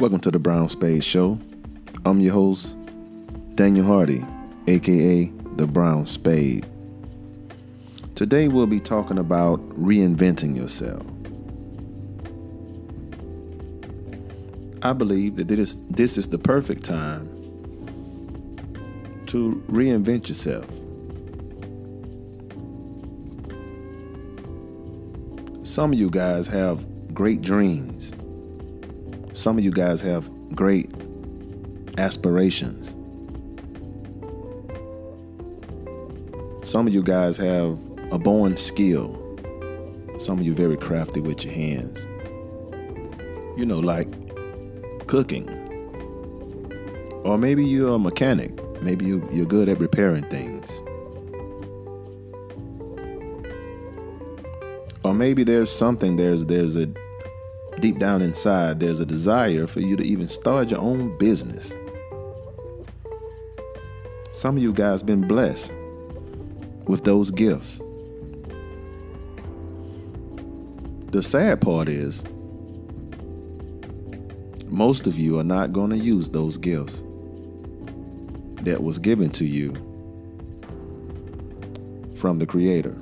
Welcome to the Brown Spade Show. I'm your host, Daniel Hardy, aka The Brown Spade. Today we'll be talking about reinventing yourself. I believe that this, this is the perfect time to reinvent yourself. Some of you guys have great dreams. Some of you guys have great aspirations. Some of you guys have a born skill. Some of you very crafty with your hands. You know, like cooking. Or maybe you're a mechanic. Maybe you, you're good at repairing things. Or maybe there's something, there's there's a deep down inside, there's a desire for you to even start your own business. Some of you guys been blessed with those gifts. The sad part is, most of you are not going to use those gifts that was given to you from the Creator.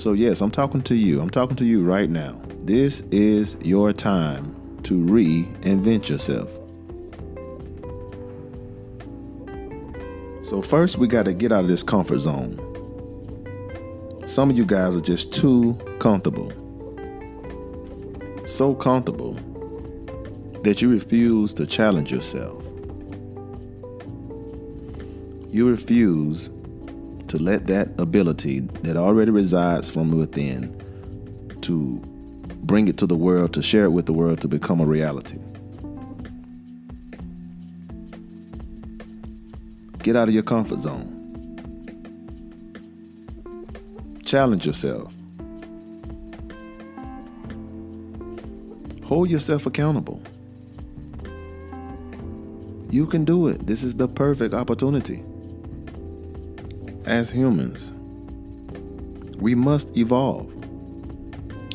So, yes, I'm talking to you. I'm talking to you right now. This is your time to reinvent yourself. So, first, we got to get out of this comfort zone. Some of you guys are just too comfortable. So comfortable that you refuse to challenge yourself. You refuse to let that ability that already resides from within to bring it to the world, to share it with the world, to become a reality. Get out of your comfort zone. Challenge yourself. Hold yourself accountable. You can do it. This is the perfect opportunity as humans, we must evolve.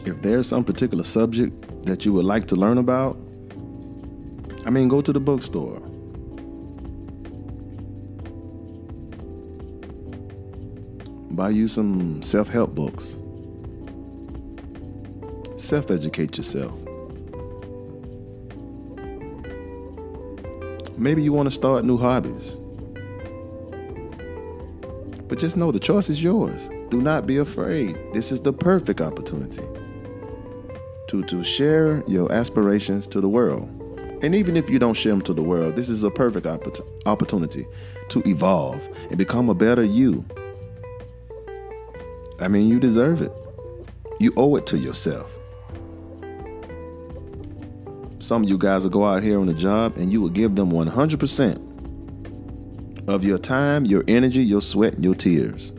If there's some particular subject that you would like to learn about, I mean, go to the bookstore. Buy you some self help books. Self educate yourself. Maybe you want to start new hobbies. But just know the choice is yours. Do not be afraid. This is the perfect opportunity to, to share your aspirations to the world. And even if you don't share them to the world, this is a perfect opportunity to evolve and become a better you. I mean, you deserve it. You owe it to yourself. Some of you guys will go out here on the job and you will give them 100% of your time, your energy, your sweat, and your tears.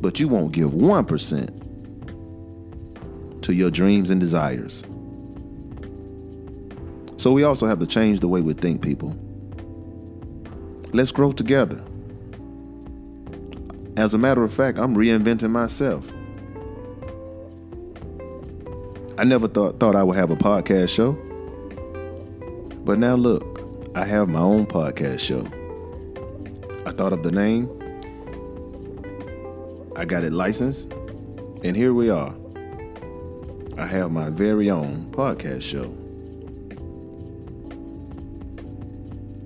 But you won't give 1% to your dreams and desires. So we also have to change the way we think, people. Let's grow together. As a matter of fact, I'm reinventing myself. I never thought thought I would have a podcast show. But now look, I have my own podcast show. I thought of the name, I got it licensed, and here we are. I have my very own podcast show.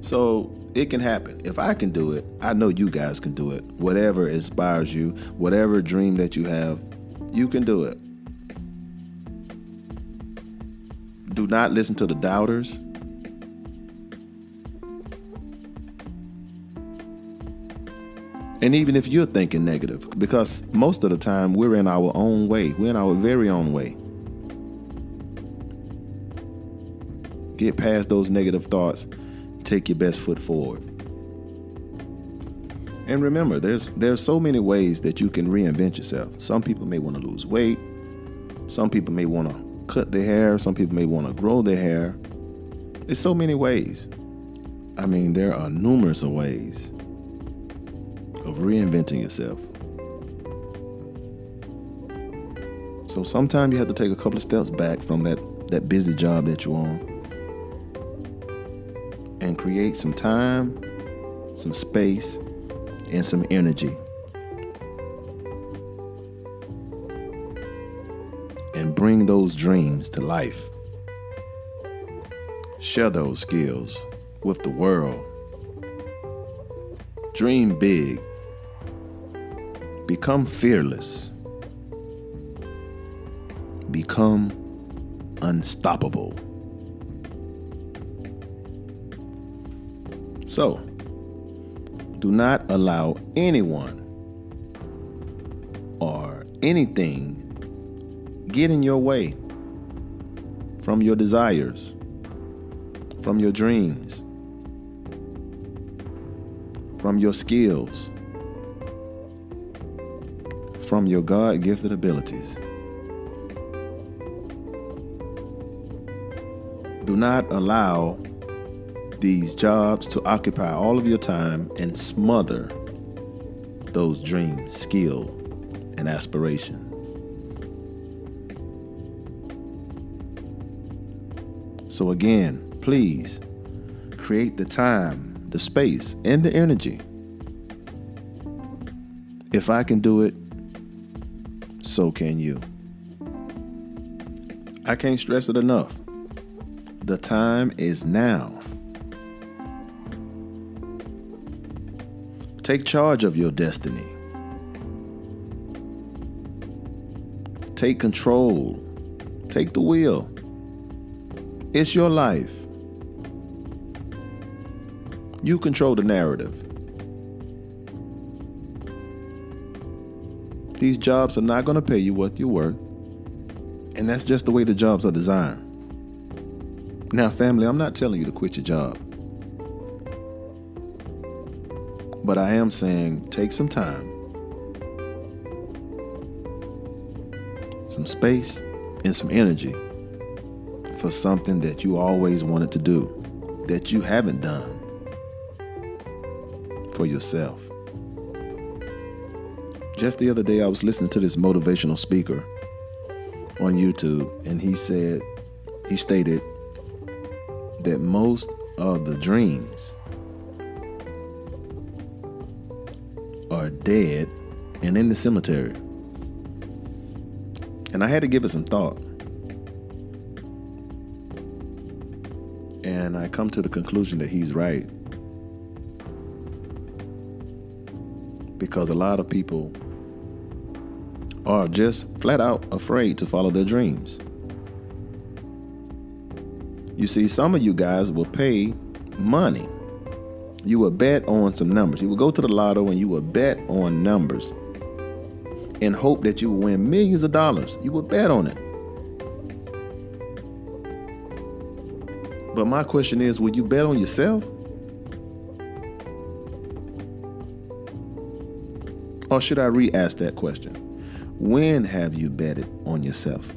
So it can happen. If I can do it, I know you guys can do it. Whatever inspires you, whatever dream that you have, you can do it. Do not listen to the doubters. And even if you're thinking negative, because most of the time we're in our own way, we're in our very own way. Get past those negative thoughts, take your best foot forward. And remember, there's there's so many ways that you can reinvent yourself. Some people may want to lose weight. Some people may want to cut their hair. Some people may want to grow their hair. There's so many ways. I mean, there are numerous ways of reinventing yourself. So sometimes you have to take a couple of steps back from that, that busy job that you're on and create some time, some space, and some energy. And bring those dreams to life. Share those skills with the world. Dream big. Become fearless. Become unstoppable. So, do not allow anyone or anything get in your way from your desires, from your dreams, from your skills, from your God gifted abilities. Do not allow these jobs to occupy all of your time and smother those dreams, skill, and aspirations. So, again, please create the time, the space, and the energy. If I can do it, so can you. I can't stress it enough. The time is now. Take charge of your destiny. Take control. Take the wheel. It's your life. You control the narrative. These jobs are not going to pay you what you're worth. And that's just the way the jobs are designed. Now, family, I'm not telling you to quit your job. But I am saying take some time, some space, and some energy for something that you always wanted to do that you haven't done for yourself. Just the other day, I was listening to this motivational speaker on YouTube, and he said, he stated that most of the dreams are dead and in the cemetery. And I had to give it some thought. And I come to the conclusion that he's right. Because a lot of people are just flat out afraid to follow their dreams. You see, some of you guys will pay money you will bet on some numbers. You will go to the lotto and you will bet on numbers and hope that you will win millions of dollars. You will bet on it. But my question is will you bet on yourself? Or should I re ask that question? When have you betted on yourself?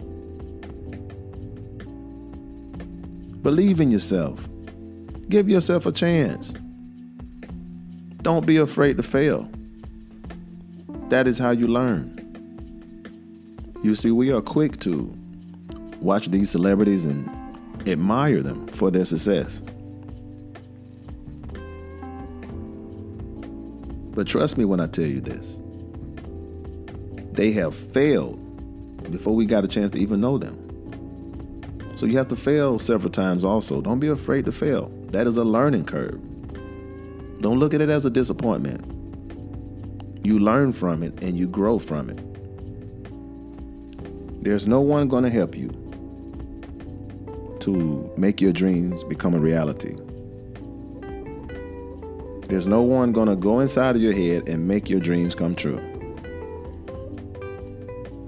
Believe in yourself. Give yourself a chance. Don't be afraid to fail. That is how you learn. You see, we are quick to watch these celebrities and admire them for their success. But trust me when I tell you this they have failed before we got a chance to even know them. So you have to fail several times also. Don't be afraid to fail. That is a learning curve. Don't look at it as a disappointment. You learn from it and you grow from it. There's no one going to help you to make your dreams become a reality. There's no one going to go inside of your head and make your dreams come true.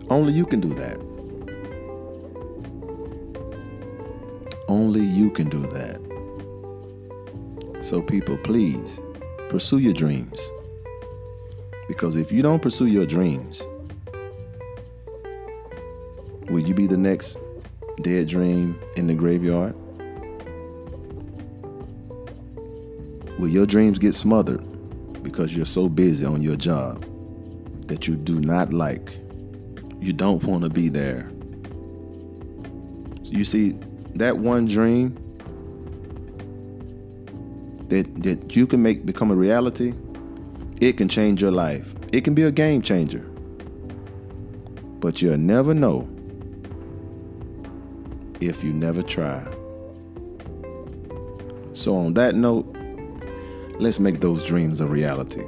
Only you can do that. Only you can do that. So, people, please pursue your dreams. Because if you don't pursue your dreams, will you be the next dead dream in the graveyard? Will your dreams get smothered because you're so busy on your job that you do not like you don't want to be there. You see, that one dream that that you can make become a reality, it can change your life. It can be a game changer. But you'll never know if you never try. So on that note, let's make those dreams a reality.